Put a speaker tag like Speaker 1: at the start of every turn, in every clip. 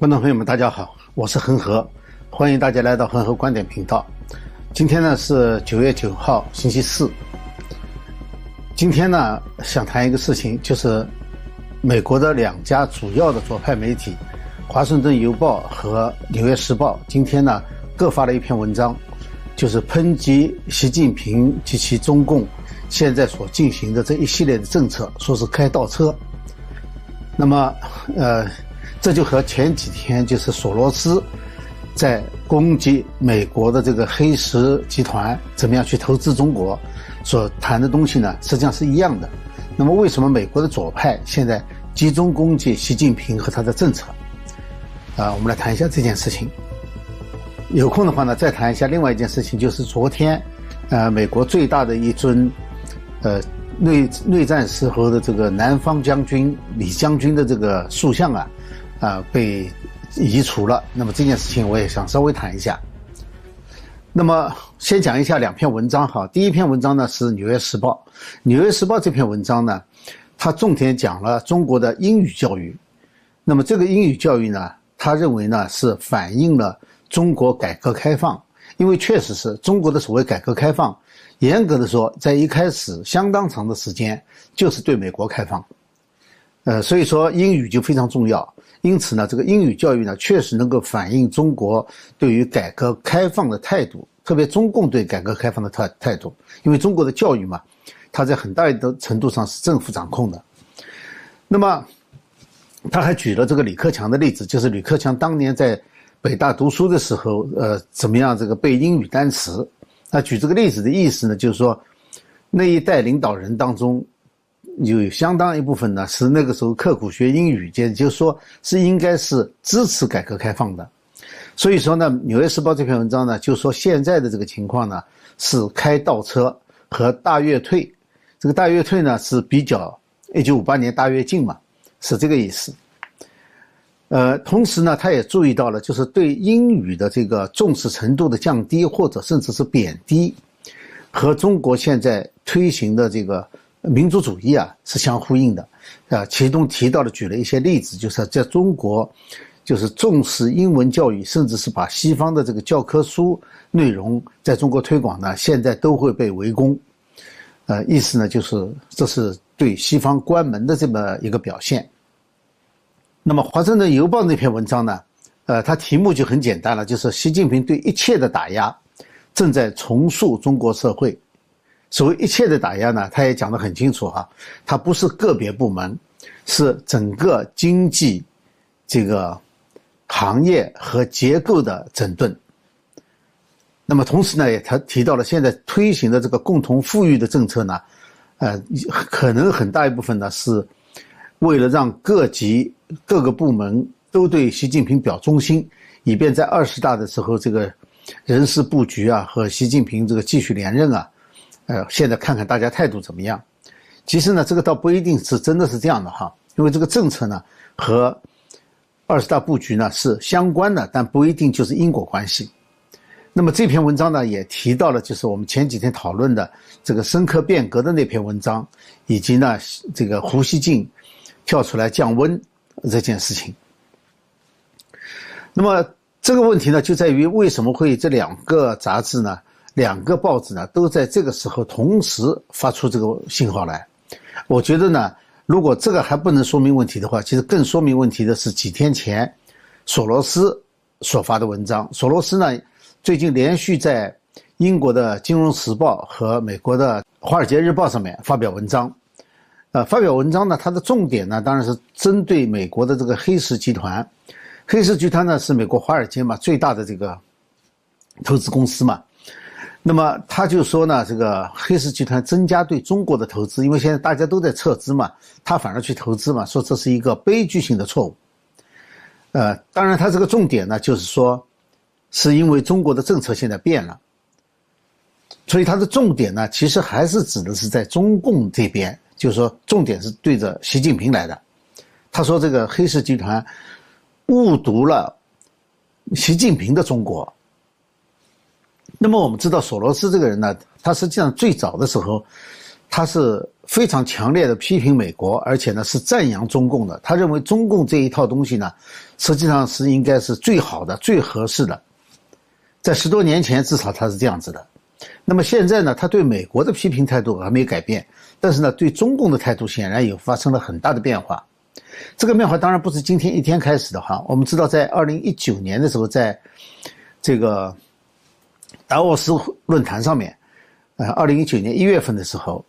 Speaker 1: 观众朋友们，大家好，我是恒河，欢迎大家来到恒河观点频道。今天呢是九月九号，星期四。今天呢想谈一个事情，就是美国的两家主要的左派媒体《华盛顿邮报》和《纽约时报》今天呢各发了一篇文章，就是抨击习近平及其中共现在所进行的这一系列的政策，说是开倒车。那么，呃。这就和前几天就是索罗斯在攻击美国的这个黑石集团怎么样去投资中国所谈的东西呢，实际上是一样的。那么，为什么美国的左派现在集中攻击习近平和他的政策？啊，我们来谈一下这件事情。有空的话呢，再谈一下另外一件事情，就是昨天，呃，美国最大的一尊，呃，内内战时候的这个南方将军李将军的这个塑像啊。啊，被移除了。那么这件事情我也想稍微谈一下。那么先讲一下两篇文章哈。第一篇文章呢是《纽约时报》，《纽约时报》这篇文章呢，它重点讲了中国的英语教育。那么这个英语教育呢，他认为呢是反映了中国改革开放，因为确实是中国的所谓改革开放，严格的说，在一开始相当长的时间就是对美国开放。呃，所以说英语就非常重要。因此呢，这个英语教育呢，确实能够反映中国对于改革开放的态度，特别中共对改革开放的态态度。因为中国的教育嘛，它在很大的程度上是政府掌控的。那么，他还举了这个李克强的例子，就是李克强当年在北大读书的时候，呃，怎么样这个背英语单词？那举这个例子的意思呢，就是说那一代领导人当中。有相当一部分呢是那个时候刻苦学英语，就就是说是应该是支持改革开放的，所以说呢，《纽约时报》这篇文章呢就说现在的这个情况呢是开倒车和大跃退，这个大跃退呢是比较一九五八年大跃进嘛，是这个意思。呃，同时呢，他也注意到了就是对英语的这个重视程度的降低或者甚至是贬低，和中国现在推行的这个。民族主义啊是相呼应的，啊，其中提到了举了一些例子，就是在中国，就是重视英文教育，甚至是把西方的这个教科书内容在中国推广呢，现在都会被围攻，呃，意思呢就是这是对西方关门的这么一个表现。那么《华盛顿邮报》那篇文章呢，呃，它题目就很简单了，就是习近平对一切的打压，正在重塑中国社会。所谓一切的打压呢，他也讲得很清楚哈，它不是个别部门，是整个经济这个行业和结构的整顿。那么同时呢，也他提到了现在推行的这个共同富裕的政策呢，呃，可能很大一部分呢是为了让各级各个部门都对习近平表忠心，以便在二十大的时候这个人事布局啊和习近平这个继续连任啊。呃，现在看看大家态度怎么样？其实呢，这个倒不一定是真的是这样的哈，因为这个政策呢和二十大布局呢是相关的，但不一定就是因果关系。那么这篇文章呢也提到了，就是我们前几天讨论的这个深刻变革的那篇文章，以及呢这个胡锡进跳出来降温这件事情。那么这个问题呢就在于为什么会这两个杂志呢？两个报纸呢，都在这个时候同时发出这个信号来。我觉得呢，如果这个还不能说明问题的话，其实更说明问题的是几天前索罗斯所发的文章。索罗斯呢，最近连续在英国的《金融时报》和美国的《华尔街日报》上面发表文章。呃，发表文章呢，它的重点呢，当然是针对美国的这个黑石集团。黑石集团呢，是美国华尔街嘛最大的这个投资公司嘛。那么他就说呢，这个黑石集团增加对中国的投资，因为现在大家都在撤资嘛，他反而去投资嘛，说这是一个悲剧性的错误。呃，当然他这个重点呢，就是说，是因为中国的政策现在变了，所以他的重点呢，其实还是指的是在中共这边，就是说重点是对着习近平来的。他说这个黑石集团误读了习近平的中国。那么我们知道索罗斯这个人呢，他实际上最早的时候，他是非常强烈的批评美国，而且呢是赞扬中共的。他认为中共这一套东西呢，实际上是应该是最好的、最合适的。在十多年前，至少他是这样子的。那么现在呢，他对美国的批评态度还没有改变，但是呢，对中共的态度显然有发生了很大的变化。这个变化当然不是今天一天开始的哈。我们知道，在二零一九年的时候，在这个达沃斯论坛上面，呃，二零一九年一月份的时候，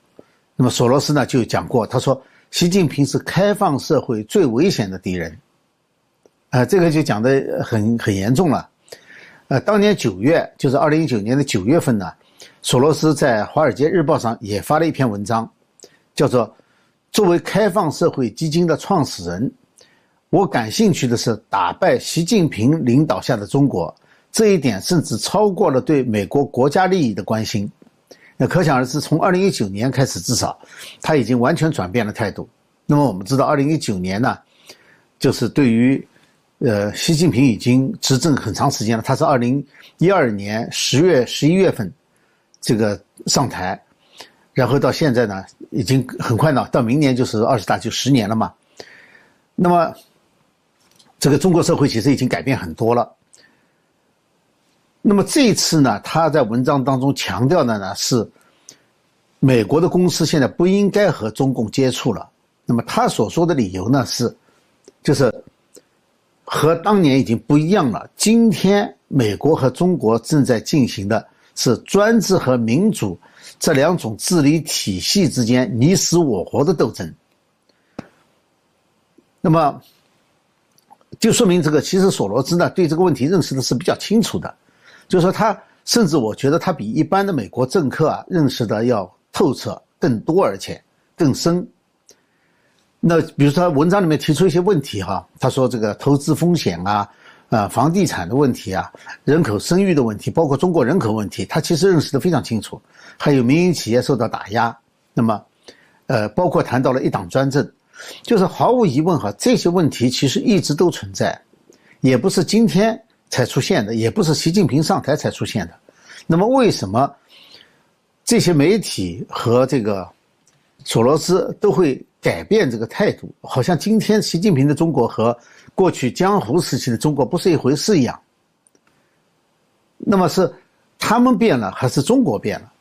Speaker 1: 那么索罗斯呢就讲过，他说习近平是开放社会最危险的敌人。啊，这个就讲的很很严重了。呃，当年九月，就是二零一九年的九月份呢，索罗斯在《华尔街日报》上也发了一篇文章，叫做。作为开放社会基金的创始人，我感兴趣的是打败习近平领导下的中国。这一点甚至超过了对美国国家利益的关心。那可想而知，从二零一九年开始，至少他已经完全转变了态度。那么我们知道，二零一九年呢，就是对于呃习近平已经执政很长时间了，他是二零一二年十月十一月份这个上台。然后到现在呢，已经很快呢，到明年就是二十大，就十年了嘛。那么，这个中国社会其实已经改变很多了。那么这一次呢，他在文章当中强调的呢是，美国的公司现在不应该和中共接触了。那么他所说的理由呢是，就是和当年已经不一样了。今天美国和中国正在进行的是专制和民主。这两种治理体系之间你死我活的斗争，那么就说明这个其实索罗斯呢对这个问题认识的是比较清楚的，就是说他甚至我觉得他比一般的美国政客啊认识的要透彻更多而且更深。那比如说文章里面提出一些问题哈，他说这个投资风险啊。啊，房地产的问题啊，人口生育的问题，包括中国人口问题，他其实认识的非常清楚。还有民营企业受到打压，那么，呃，包括谈到了一党专政，就是毫无疑问哈，这些问题其实一直都存在，也不是今天才出现的，也不是习近平上台才出现的。那么，为什么这些媒体和这个索罗斯都会改变这个态度？好像今天习近平的中国和过去江湖时期的中国不是一回事一样。那么是他们变了，还是中国变了？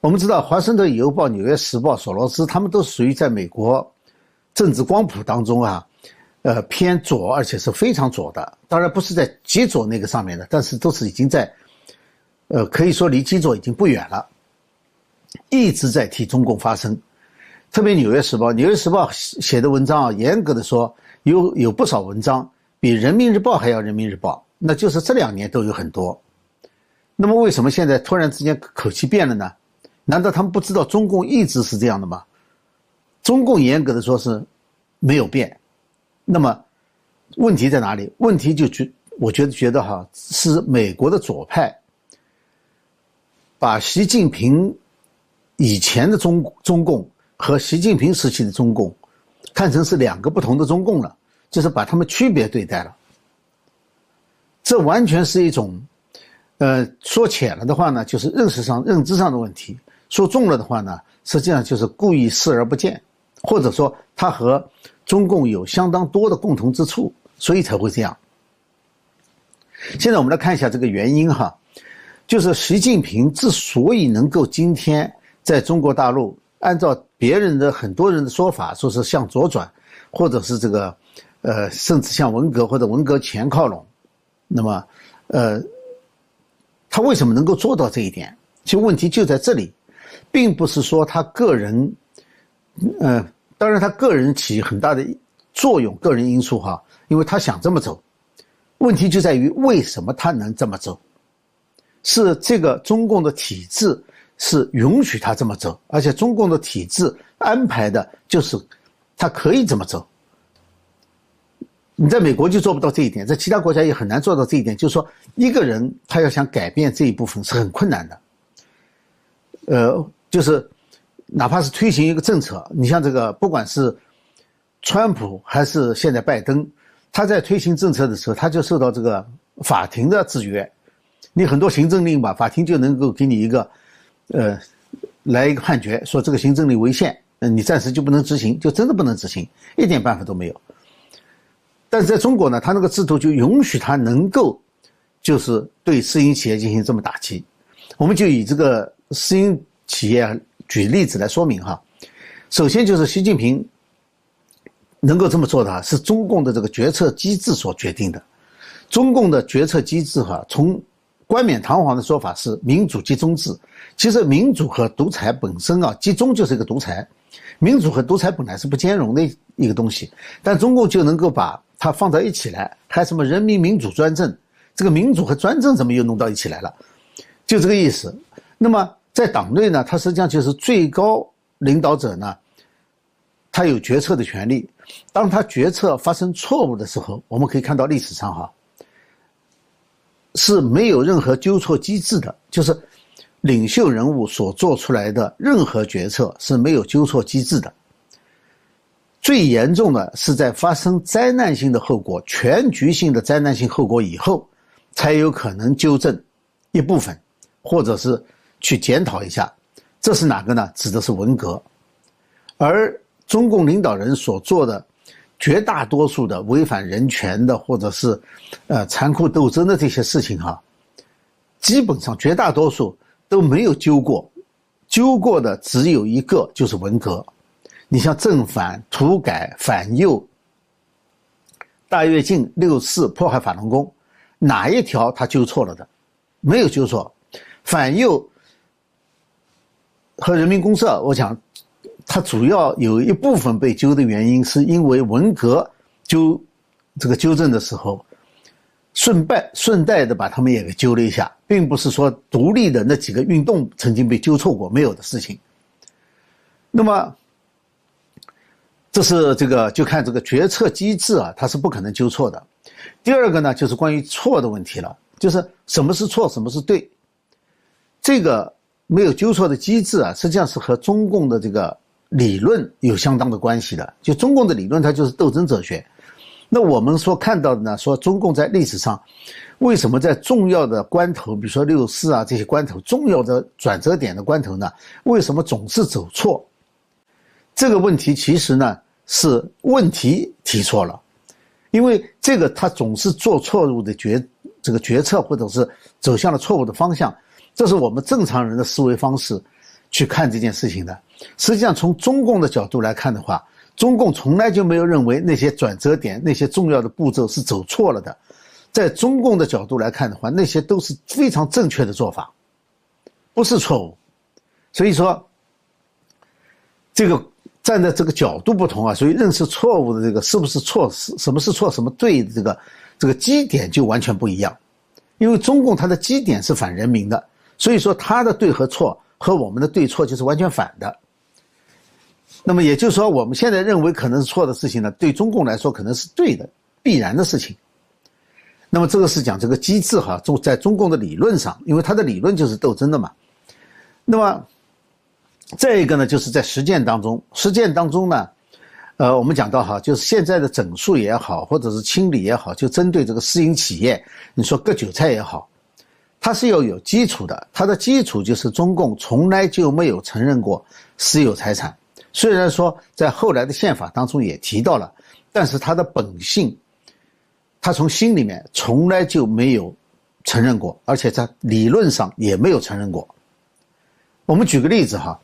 Speaker 1: 我们知道，《华盛顿邮报》《纽约时报》、索罗斯，他们都属于在美国政治光谱当中啊，呃，偏左，而且是非常左的。当然不是在极左那个上面的，但是都是已经在，呃，可以说离极左已经不远了，一直在替中共发声。特别《纽约时报》，《纽约时报》写的文章啊，严格的说。有有不少文章比《人民日报》还要《人民日报》，那就是这两年都有很多。那么为什么现在突然之间口气变了呢？难道他们不知道中共一直是这样的吗？中共严格的说是没有变。那么问题在哪里？问题就觉我觉得觉得哈是美国的左派把习近平以前的中中共和习近平时期的中共。看成是两个不同的中共了，就是把他们区别对待了。这完全是一种，呃，说浅了的话呢，就是认识上、认知上的问题；说重了的话呢，实际上就是故意视而不见，或者说他和中共有相当多的共同之处，所以才会这样。现在我们来看一下这个原因哈，就是习近平之所以能够今天在中国大陆。按照别人的很多人的说法，说是向左转，或者是这个，呃，甚至向文革或者文革前靠拢。那么，呃，他为什么能够做到这一点？其实问题就在这里，并不是说他个人，呃，当然他个人起很大的作用，个人因素哈，因为他想这么走。问题就在于为什么他能这么走？是这个中共的体制。是允许他这么走，而且中共的体制安排的就是他可以这么走。你在美国就做不到这一点，在其他国家也很难做到这一点。就是说，一个人他要想改变这一部分是很困难的。呃，就是哪怕是推行一个政策，你像这个，不管是川普还是现在拜登，他在推行政策的时候，他就受到这个法庭的制约。你很多行政令吧，法庭就能够给你一个。呃，来一个判决，说这个行政令违宪，嗯，你暂时就不能执行，就真的不能执行，一点办法都没有。但是在中国呢，他那个制度就允许他能够，就是对私营企业进行这么打击。我们就以这个私营企业举例子来说明哈。首先就是习近平能够这么做的，是中共的这个决策机制所决定的。中共的决策机制哈，从冠冕堂皇的说法是民主集中制，其实民主和独裁本身啊，集中就是一个独裁，民主和独裁本来是不兼容的一个东西，但中共就能够把它放到一起来，还什么人民民主专政，这个民主和专政怎么又弄到一起来了？就这个意思。那么在党内呢，他实际上就是最高领导者呢，他有决策的权利，当他决策发生错误的时候，我们可以看到历史上哈。是没有任何纠错机制的，就是领袖人物所做出来的任何决策是没有纠错机制的。最严重的是在发生灾难性的后果、全局性的灾难性后果以后，才有可能纠正一部分，或者是去检讨一下。这是哪个呢？指的是文革，而中共领导人所做的。绝大多数的违反人权的，或者是，呃，残酷斗争的这些事情哈，基本上绝大多数都没有纠过，纠过的只有一个，就是文革。你像正反、土改、反右、大跃进、六四、迫害法轮功，哪一条他纠错了的？没有纠错。反右和人民公社，我想。它主要有一部分被纠的原因，是因为文革纠这个纠正的时候，顺带顺带的把他们也给纠了一下，并不是说独立的那几个运动曾经被纠错过没有的事情。那么，这是这个就看这个决策机制啊，它是不可能纠错的。第二个呢，就是关于错的问题了，就是什么是错，什么是对，这个没有纠错的机制啊，实际上是和中共的这个。理论有相当的关系的，就中共的理论，它就是斗争哲学。那我们所看到的呢，说中共在历史上为什么在重要的关头，比如说六四啊这些关头，重要的转折点的关头呢，为什么总是走错？这个问题其实呢是问题提错了，因为这个他总是做错误的决这个决策，或者是走向了错误的方向，这是我们正常人的思维方式去看这件事情的。实际上，从中共的角度来看的话，中共从来就没有认为那些转折点、那些重要的步骤是走错了的。在中共的角度来看的话，那些都是非常正确的做法，不是错误。所以说，这个站在这个角度不同啊，所以认识错误的这个是不是错，是什么是错，什么对的这个这个基点就完全不一样。因为中共它的基点是反人民的，所以说他的对和错和我们的对错就是完全反的。那么也就是说，我们现在认为可能是错的事情呢，对中共来说可能是对的、必然的事情。那么这个是讲这个机制哈，中在中共的理论上，因为它的理论就是斗争的嘛。那么再一个呢，就是在实践当中，实践当中呢，呃，我们讲到哈，就是现在的整数也好，或者是清理也好，就针对这个私营企业，你说割韭菜也好，它是要有基础的，它的基础就是中共从来就没有承认过私有财产。虽然说在后来的宪法当中也提到了，但是他的本性，他从心里面从来就没有承认过，而且在理论上也没有承认过。我们举个例子哈，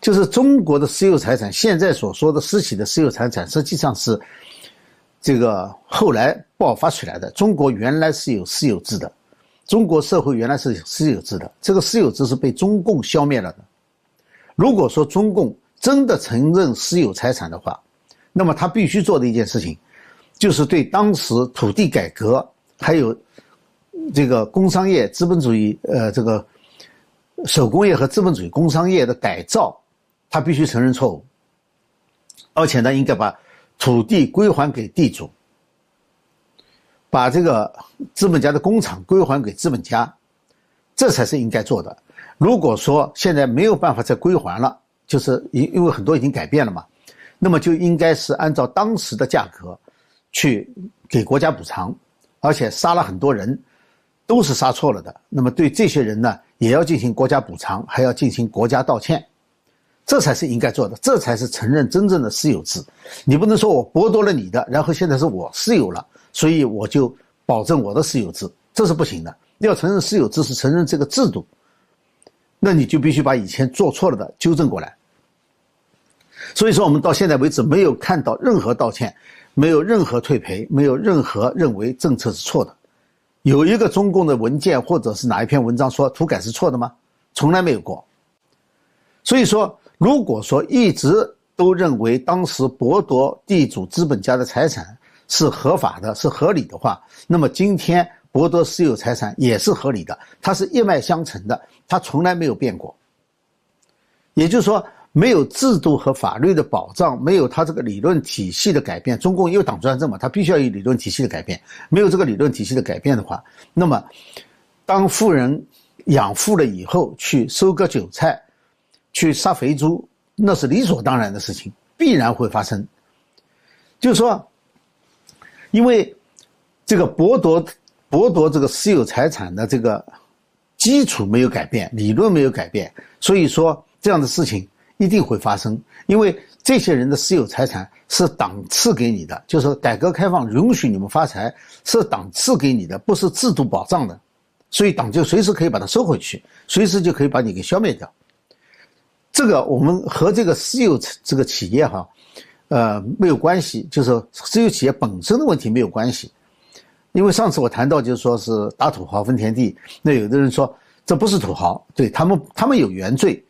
Speaker 1: 就是中国的私有财产，现在所说的私企的私有财产，实际上是这个后来爆发起来的。中国原来是有私有制的，中国社会原来是私有制的，这个私有制是被中共消灭了的。如果说中共，真的承认私有财产的话，那么他必须做的一件事情，就是对当时土地改革还有这个工商业资本主义呃这个手工业和资本主义工商业的改造，他必须承认错误，而且呢，应该把土地归还给地主，把这个资本家的工厂归还给资本家，这才是应该做的。如果说现在没有办法再归还了，就是因因为很多已经改变了嘛，那么就应该是按照当时的价格，去给国家补偿，而且杀了很多人，都是杀错了的。那么对这些人呢，也要进行国家补偿，还要进行国家道歉。这才是应该做的，这才是承认真正的私有制。你不能说我剥夺了你的，然后现在是我私有了，所以我就保证我的私有制，这是不行的。要承认私有制是承认这个制度，那你就必须把以前做错了的纠正过来。所以说，我们到现在为止没有看到任何道歉，没有任何退赔，没有任何认为政策是错的。有一个中共的文件或者是哪一篇文章说土改是错的吗？从来没有过。所以说，如果说一直都认为当时剥夺地主资本家的财产是合法的、是合理的话，那么今天剥夺私有财产也是合理的，它是一脉相承的，它从来没有变过。也就是说。没有制度和法律的保障，没有它这个理论体系的改变，中共因为党专政嘛，它必须要有理论体系的改变。没有这个理论体系的改变的话，那么当富人养富了以后，去收割韭菜，去杀肥猪，那是理所当然的事情，必然会发生。就是说，因为这个剥夺剥夺这个私有财产的这个基础没有改变，理论没有改变，所以说这样的事情。一定会发生，因为这些人的私有财产是党赐给你的，就是改革开放允许你们发财，是党赐给你的，不是制度保障的，所以党就随时可以把它收回去，随时就可以把你给消灭掉。这个我们和这个私有这个企业哈，呃没有关系，就是私有企业本身的问题没有关系，因为上次我谈到就是说是打土豪分田地，那有的人说这不是土豪，对他们他们有原罪。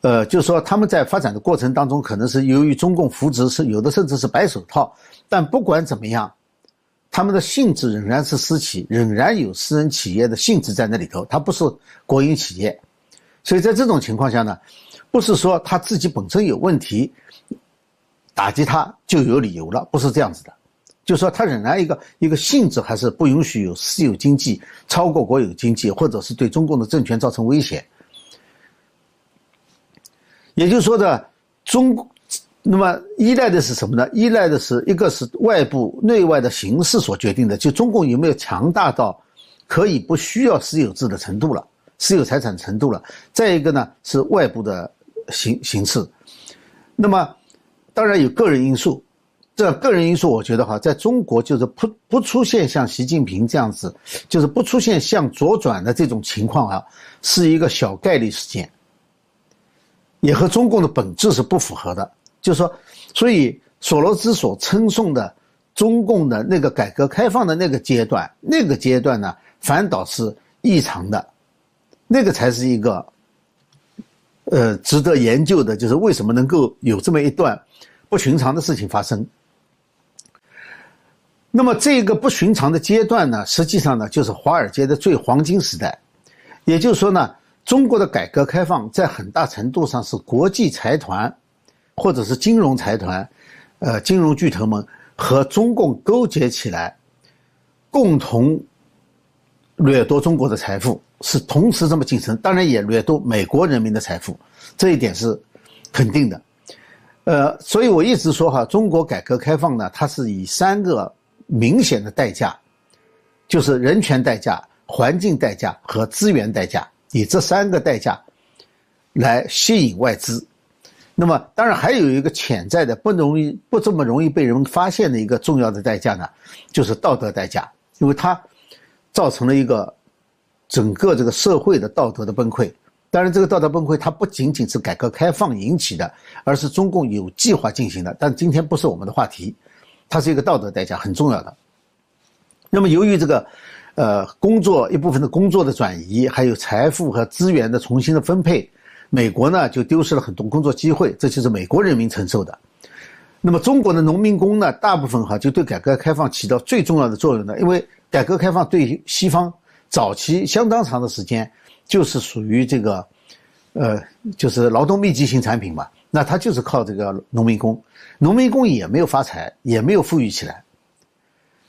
Speaker 1: 呃，就是说他们在发展的过程当中，可能是由于中共扶植，是有的甚至是白手套。但不管怎么样，他们的性质仍然是私企，仍然有私人企业的性质在那里头，它不是国营企业。所以在这种情况下呢，不是说他自己本身有问题，打击他就有理由了，不是这样子的。就说他仍然一个一个性质还是不允许有私有经济超过国有经济，或者是对中共的政权造成威胁。也就是说的，中，那么依赖的是什么呢？依赖的是一个是外部内外的形势所决定的，就中共有没有强大到可以不需要私有制的程度了，私有财产程度了。再一个呢是外部的形形式，那么当然有个人因素，这个人因素我觉得哈，在中国就是不不出现像习近平这样子，就是不出现向左转的这种情况啊，是一个小概率事件。也和中共的本质是不符合的，就是说，所以索罗斯所称颂的中共的那个改革开放的那个阶段，那个阶段呢，反倒是异常的，那个才是一个，呃，值得研究的，就是为什么能够有这么一段不寻常的事情发生。那么这个不寻常的阶段呢，实际上呢，就是华尔街的最黄金时代，也就是说呢。中国的改革开放在很大程度上是国际财团，或者是金融财团，呃，金融巨头们和中共勾结起来，共同掠夺中国的财富，是同时这么进程。当然也掠夺美国人民的财富，这一点是肯定的。呃，所以我一直说哈，中国改革开放呢，它是以三个明显的代价，就是人权代价、环境代价和资源代价。以这三个代价来吸引外资，那么当然还有一个潜在的不容易不这么容易被人们发现的一个重要的代价呢，就是道德代价，因为它造成了一个整个这个社会的道德的崩溃。当然，这个道德崩溃它不仅仅是改革开放引起的，而是中共有计划进行的。但今天不是我们的话题，它是一个道德代价很重要的。那么由于这个。呃，工作一部分的工作的转移，还有财富和资源的重新的分配，美国呢就丢失了很多工作机会，这就是美国人民承受的。那么中国的农民工呢，大部分哈就对改革开放起到最重要的作用的，因为改革开放对西方早期相当长的时间就是属于这个，呃，就是劳动密集型产品嘛，那他就是靠这个农民工，农民工也没有发财，也没有富裕起来。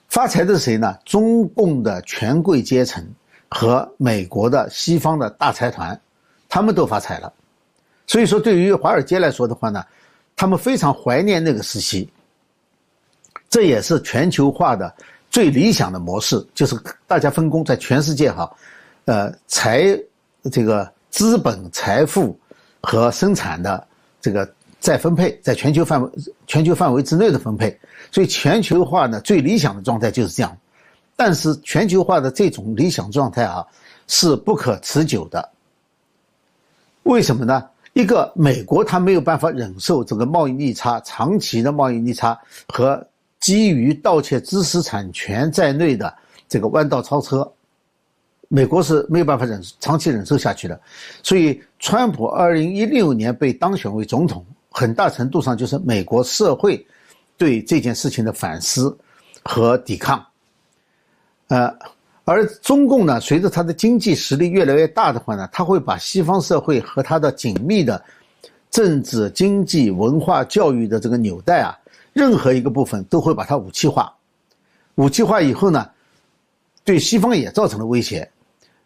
Speaker 1: 发财的是谁呢？中共的权贵阶层和美国的西方的大财团，他们都发财了。所以说，对于华尔街来说的话呢，他们非常怀念那个时期。这也是全球化的最理想的模式，就是大家分工在全世界哈，呃，财这个资本、财富和生产的这个再分配，在全球范围全球范围之内的分配。所以全球化呢，最理想的状态就是这样。但是全球化的这种理想状态啊，是不可持久的。为什么呢？一个美国它没有办法忍受这个贸易逆差，长期的贸易逆差和基于盗窃知识产权在内的这个弯道超车，美国是没有办法忍长期忍受下去的。所以，川普二零一六年被当选为总统，很大程度上就是美国社会对这件事情的反思和抵抗。呃，而中共呢，随着它的经济实力越来越大的话呢，它会把西方社会和它的紧密的政治、经济、文化、教育的这个纽带啊，任何一个部分都会把它武器化。武器化以后呢，对西方也造成了威胁。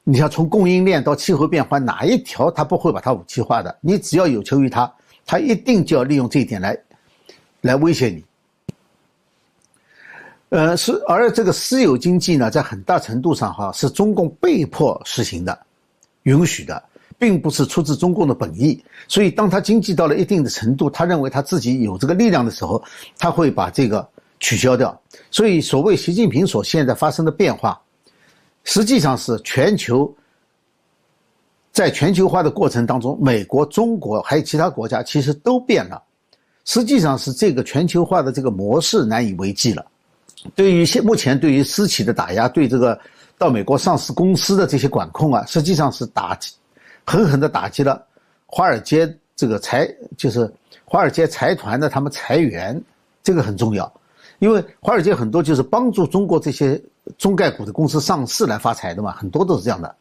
Speaker 1: 你像从供应链到气候变化，哪一条它不会把它武器化的？你只要有求于它，它一定就要利用这一点来来威胁你。呃，是而这个私有经济呢，在很大程度上哈是中共被迫实行的，允许的，并不是出自中共的本意。所以，当他经济到了一定的程度，他认为他自己有这个力量的时候，他会把这个取消掉。所以，所谓习近平所现在发生的变化，实际上是全球在全球化的过程当中，美国、中国还有其他国家其实都变了，实际上是这个全球化的这个模式难以为继了。对于现目前对于私企的打压，对这个到美国上市公司的这些管控啊，实际上是打击，狠狠地打击了华尔街这个财，就是华尔街财团的他们裁员，这个很重要，因为华尔街很多就是帮助中国这些中概股的公司上市来发财的嘛，很多都是这样的，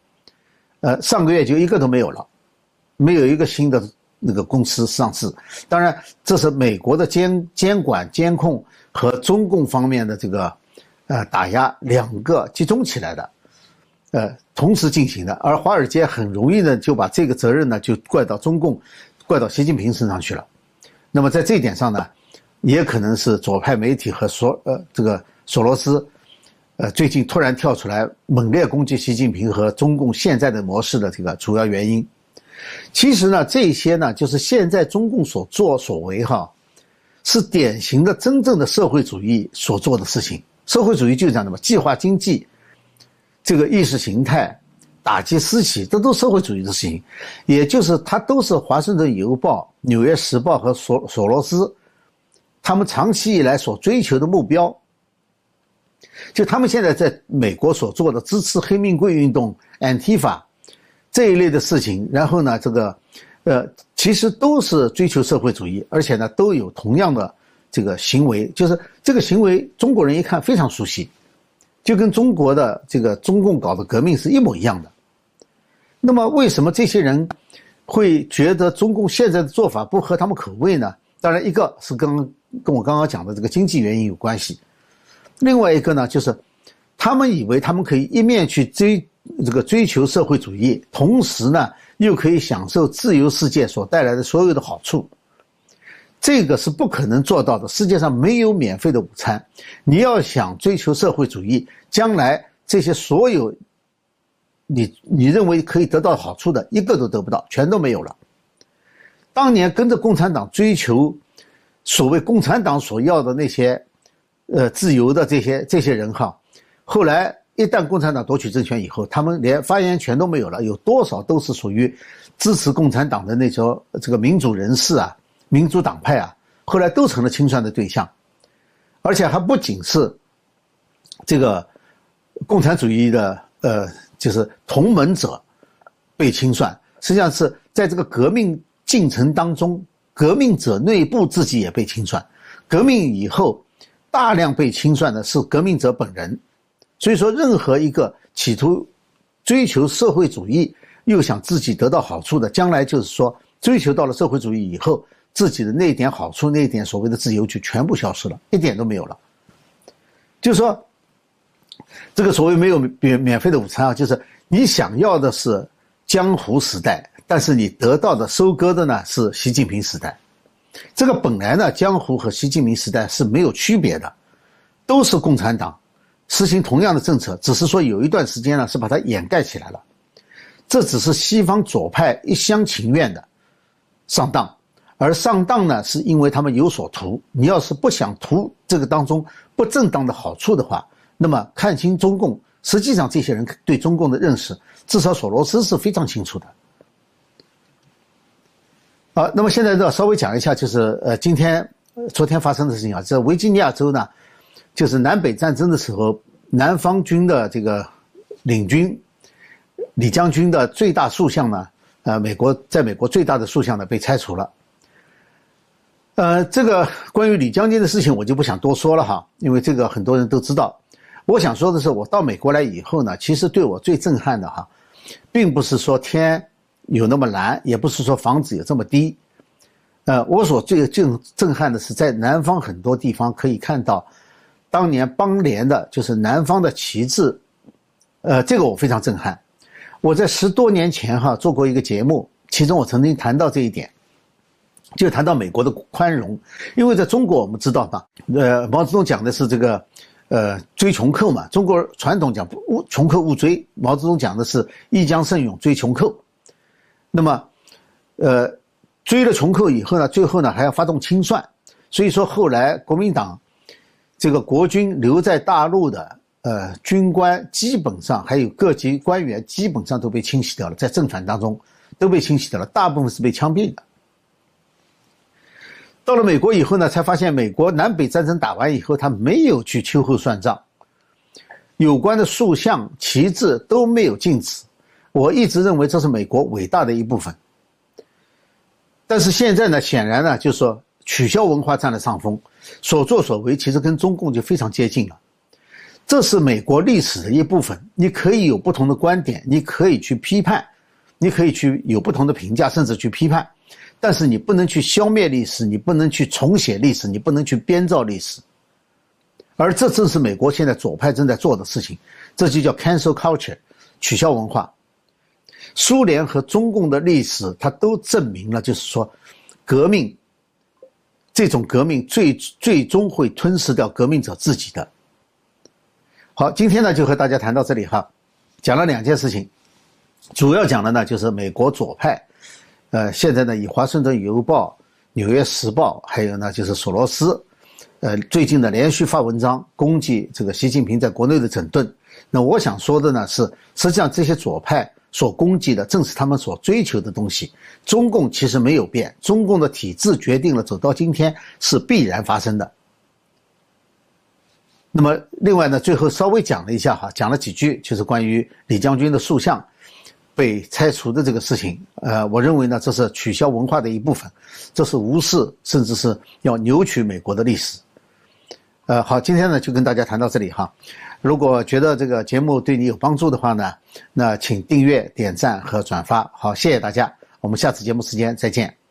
Speaker 1: 呃，上个月就一个都没有了，没有一个新的那个公司上市，当然这是美国的监监管监控。和中共方面的这个，呃，打压两个集中起来的，呃，同时进行的，而华尔街很容易呢就把这个责任呢就怪到中共，怪到习近平身上去了。那么在这一点上呢，也可能是左派媒体和索呃这个索罗斯，呃，最近突然跳出来猛烈攻击习近平和中共现在的模式的这个主要原因。其实呢，这些呢就是现在中共所作所为哈。是典型的真正的社会主义所做的事情。社会主义就是这样的嘛，计划经济，这个意识形态，打击私企，这都社会主义的事情。也就是它都是《华盛顿邮报》《纽约时报》和索索罗斯，他们长期以来所追求的目标。就他们现在在美国所做的支持黑命贵运动、安提法这一类的事情，然后呢，这个。呃，其实都是追求社会主义，而且呢，都有同样的这个行为，就是这个行为，中国人一看非常熟悉，就跟中国的这个中共搞的革命是一模一样的。那么，为什么这些人会觉得中共现在的做法不合他们口味呢？当然，一个是跟跟我刚刚讲的这个经济原因有关系，另外一个呢，就是他们以为他们可以一面去追这个追求社会主义，同时呢。又可以享受自由世界所带来的所有的好处，这个是不可能做到的。世界上没有免费的午餐。你要想追求社会主义，将来这些所有你你认为可以得到好处的一个都得不到，全都没有了。当年跟着共产党追求所谓共产党所要的那些呃自由的这些这些人哈，后来。一旦共产党夺取政权以后，他们连发言权都没有了。有多少都是属于支持共产党的那些这个民主人士啊、民主党派啊，后来都成了清算的对象，而且还不仅是这个共产主义的呃，就是同盟者被清算，实际上是在这个革命进程当中，革命者内部自己也被清算。革命以后，大量被清算的是革命者本人。所以说，任何一个企图追求社会主义又想自己得到好处的，将来就是说，追求到了社会主义以后，自己的那一点好处、那一点所谓的自由就全部消失了，一点都没有了。就是说，这个所谓没有免免费的午餐啊，就是你想要的是江湖时代，但是你得到的收割的呢是习近平时代。这个本来呢，江湖和习近平时代是没有区别的，都是共产党。实行同样的政策，只是说有一段时间呢是把它掩盖起来了，这只是西方左派一厢情愿的上当，而上当呢，是因为他们有所图。你要是不想图这个当中不正当的好处的话，那么看清中共，实际上这些人对中共的认识，至少索罗斯是非常清楚的。好，那么现在呢，稍微讲一下，就是呃，今天、昨天发生的事情啊，在维吉尼亚州呢，就是南北战争的时候，南方军的这个领军李将军的最大塑像呢，呃，美国在美国最大的塑像呢被拆除了。呃，这个关于李将军的事情，我就不想多说了哈，因为这个很多人都知道。我想说的是，我到美国来以后呢，其实对我最震撼的哈，并不是说天。有那么蓝，也不是说房子有这么低，呃，我所最震震撼的是，在南方很多地方可以看到，当年邦联的就是南方的旗帜，呃，这个我非常震撼。我在十多年前哈做过一个节目，其中我曾经谈到这一点，就谈到美国的宽容，因为在中国我们知道吧，呃，毛泽东讲的是这个，呃，追穷寇嘛，中国传统讲勿穷寇勿追，毛泽东讲的是一将胜勇追穷寇。那么，呃，追了穷寇以后呢，最后呢还要发动清算，所以说后来国民党这个国军留在大陆的呃军官基本上还有各级官员基本上都被清洗掉了，在政反当中都被清洗掉了，大部分是被枪毙的。到了美国以后呢，才发现美国南北战争打完以后，他没有去秋后算账，有关的塑像旗帜都没有禁止。我一直认为这是美国伟大的一部分，但是现在呢，显然呢，就是说取消文化占了上风，所作所为其实跟中共就非常接近了。这是美国历史的一部分，你可以有不同的观点，你可以去批判，你可以去有不同的评价，甚至去批判，但是你不能去消灭历史，你不能去重写历史，你不能去编造历史。而这正是美国现在左派正在做的事情，这就叫 cancel culture，取消文化。苏联和中共的历史，它都证明了，就是说，革命这种革命最最终会吞噬掉革命者自己的。好，今天呢就和大家谈到这里哈，讲了两件事情，主要讲的呢就是美国左派，呃，现在呢以《华盛顿邮报》《纽约时报》还有呢就是索罗斯，呃，最近呢连续发文章攻击这个习近平在国内的整顿。那我想说的呢是，实际上这些左派。所攻击的正是他们所追求的东西。中共其实没有变，中共的体制决定了走到今天是必然发生的。那么，另外呢，最后稍微讲了一下哈，讲了几句，就是关于李将军的塑像被拆除的这个事情。呃，我认为呢，这是取消文化的一部分，这是无视甚至是要扭曲美国的历史。呃，好，今天呢就跟大家谈到这里哈。如果觉得这个节目对你有帮助的话呢，那请订阅、点赞和转发。好，谢谢大家，我们下次节目时间再见。